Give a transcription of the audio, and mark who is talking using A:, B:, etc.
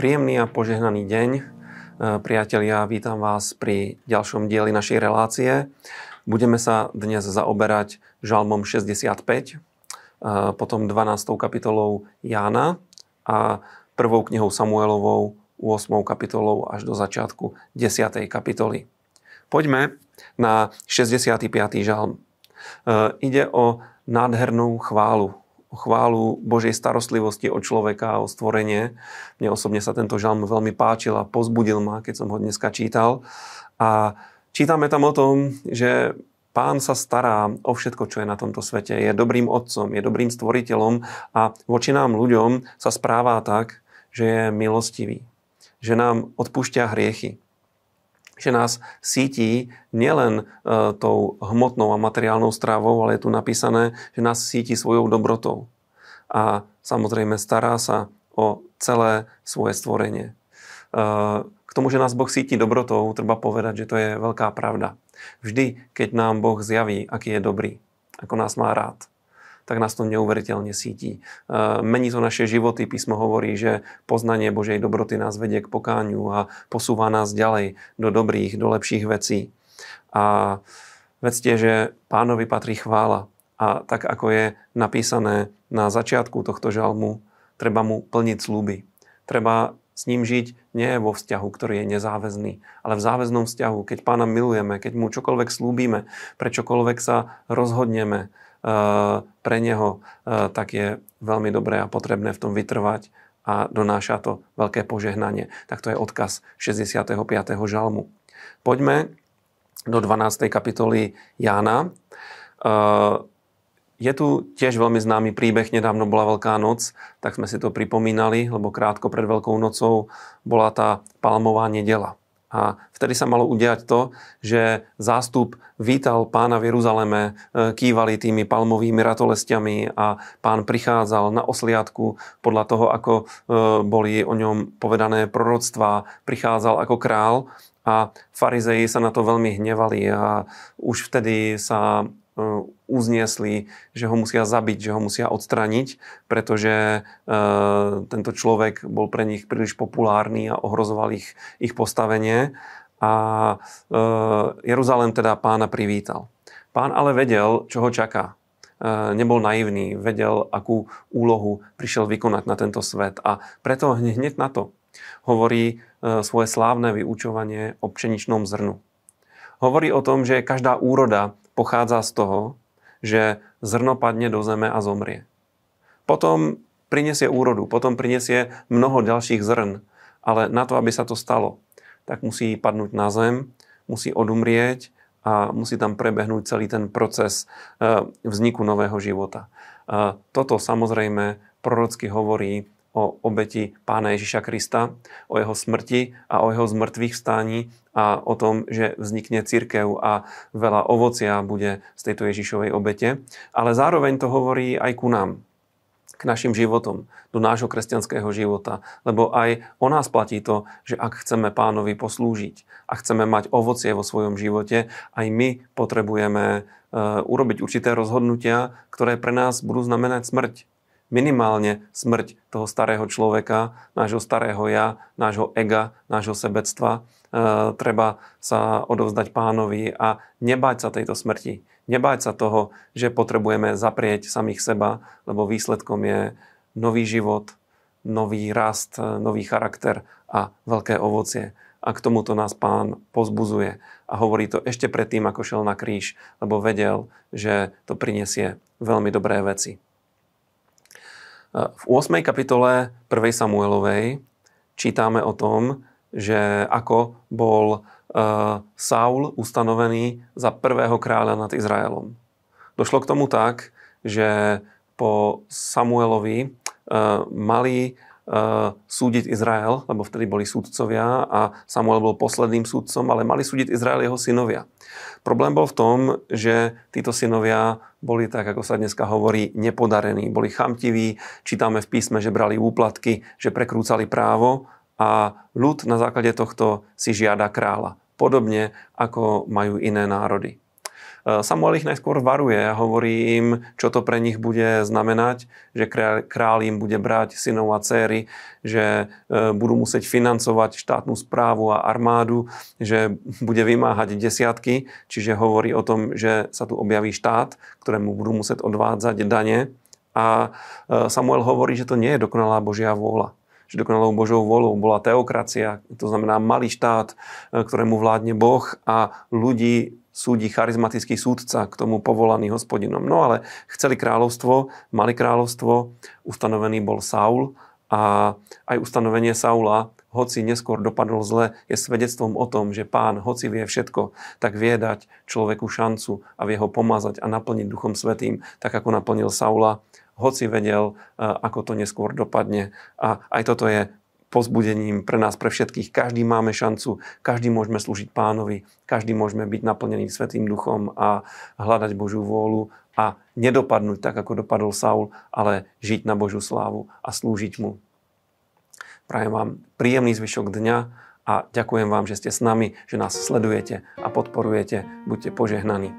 A: Príjemný a požehnaný deň. E, priatelia, vítam vás pri ďalšom dieli našej relácie. Budeme sa dnes zaoberať žalmom 65, e, potom 12. kapitolou Jána a prvou knihou Samuelovou 8. kapitolou až do začiatku 10. kapitoly. Poďme na 65. žalm. E, ide o nádhernú chválu, o chválu Božej starostlivosti o človeka a o stvorenie. Mne osobne sa tento žalm veľmi páčil a pozbudil ma, keď som ho dneska čítal. A čítame tam o tom, že Pán sa stará o všetko, čo je na tomto svete. Je dobrým otcom, je dobrým stvoriteľom a voči nám ľuďom sa správa tak, že je milostivý. Že nám odpúšťa hriechy že nás sítí nielen e, tou hmotnou a materiálnou strávou, ale je tu napísané, že nás sítí svojou dobrotou. A samozrejme stará sa o celé svoje stvorenie. E, k tomu, že nás Boh sítí dobrotou, treba povedať, že to je veľká pravda. Vždy, keď nám Boh zjaví, aký je dobrý, ako nás má rád, tak nás to neuveriteľne sítí. E, mení to naše životy. Písmo hovorí, že poznanie Božej dobroty nás vedie k pokáňu a posúva nás ďalej do dobrých, do lepších vecí. A vedzte, že pánovi patrí chvála. A tak ako je napísané na začiatku tohto žalmu, treba mu plniť slúby. Treba s ním žiť nie vo vzťahu, ktorý je nezáväzný, ale v záväznom vzťahu, keď pána milujeme, keď mu čokoľvek slúbime, prečokoľvek sa rozhodneme, Eh, pre neho, eh, tak je veľmi dobré a potrebné v tom vytrvať a donáša to veľké požehnanie. Tak to je odkaz 65. žalmu. Poďme do 12. kapitoly Jána. Je tu tiež veľmi známy príbeh, nedávno bola Veľká noc, tak sme si to pripomínali, lebo krátko pred Veľkou nocou bola tá palmová nedela. A vtedy sa malo udiať to, že zástup vítal pána v Jeruzaleme, e, kývali tými palmovými ratolestiami a pán prichádzal na osliadku podľa toho, ako e, boli o ňom povedané proroctvá, prichádzal ako král a farizeji sa na to veľmi hnevali a už vtedy sa uzniesli, že ho musia zabiť, že ho musia odstraniť, pretože e, tento človek bol pre nich príliš populárny a ohrozoval ich, ich postavenie. A e, Jeruzalém teda pána privítal. Pán ale vedel, čo ho čaká. Nebol naivný, vedel, akú úlohu prišiel vykonať na tento svet. A preto hneď na to hovorí svoje slávne vyučovanie o pšeničnom zrnu. Hovorí o tom, že každá úroda pochádza z toho, že zrno padne do zeme a zomrie. Potom prinesie úrodu, potom prinesie mnoho ďalších zrn, ale na to, aby sa to stalo, tak musí padnúť na zem, musí odumrieť a musí tam prebehnúť celý ten proces e, vzniku nového života. E, toto samozrejme prorocky hovorí o obeti pána Ježiša Krista, o jeho smrti a o jeho zmrtvých vstáni a o tom, že vznikne církev a veľa ovocia bude z tejto Ježišovej obete. Ale zároveň to hovorí aj ku nám, k našim životom, do nášho kresťanského života. Lebo aj o nás platí to, že ak chceme pánovi poslúžiť a chceme mať ovocie vo svojom živote, aj my potrebujeme e, urobiť určité rozhodnutia, ktoré pre nás budú znamenať smrť minimálne smrť toho starého človeka, nášho starého ja, nášho ega, nášho sebectva. E, treba sa odovzdať pánovi a nebáť sa tejto smrti. Nebáť sa toho, že potrebujeme zaprieť samých seba, lebo výsledkom je nový život, nový rast, nový charakter a veľké ovocie. A k tomuto nás pán pozbuzuje. A hovorí to ešte predtým, ako šel na kríž, lebo vedel, že to prinesie veľmi dobré veci. V 8. kapitole 1. Samuelovej čítame o tom, že ako bol e, Saul ustanovený za prvého kráľa nad Izraelom. Došlo k tomu tak, že po Samuelovi e, mali Eh, súdiť Izrael, lebo vtedy boli súdcovia a Samuel bol posledným súdcom, ale mali súdiť Izrael jeho synovia. Problém bol v tom, že títo synovia boli, tak ako sa dneska hovorí, nepodarení, boli chamtiví, čítame v písme, že brali úplatky, že prekrúcali právo a ľud na základe tohto si žiada kráľa. Podobne ako majú iné národy. Samuel ich najskôr varuje a hovorí im, čo to pre nich bude znamenať, že král im bude brať synov a céry, že e, budú musieť financovať štátnu správu a armádu, že bude vymáhať desiatky, čiže hovorí o tom, že sa tu objaví štát, ktorému budú musieť odvádzať dane. A e, Samuel hovorí, že to nie je dokonalá Božia vôľa že dokonalou Božou volou bola teokracia, to znamená malý štát, ktorému vládne Boh a ľudí súdi charizmatický súdca, k tomu povolaný hospodinom. No ale chceli kráľovstvo, mali kráľovstvo, ustanovený bol Saul a aj ustanovenie Saula, hoci neskôr dopadol zle, je svedectvom o tom, že pán, hoci vie všetko, tak vie dať človeku šancu a vie ho pomazať a naplniť Duchom Svetým, tak ako naplnil Saula hoci vedel, e, ako to neskôr dopadne. A aj toto je pozbudením pre nás, pre všetkých. Každý máme šancu, každý môžeme slúžiť pánovi, každý môžeme byť naplnený Svetým duchom a hľadať Božiu vôľu a nedopadnúť tak, ako dopadol Saul, ale žiť na Božiu slávu a slúžiť mu. Prajem vám príjemný zvyšok dňa a ďakujem vám, že ste s nami, že nás sledujete a podporujete. Buďte požehnaní.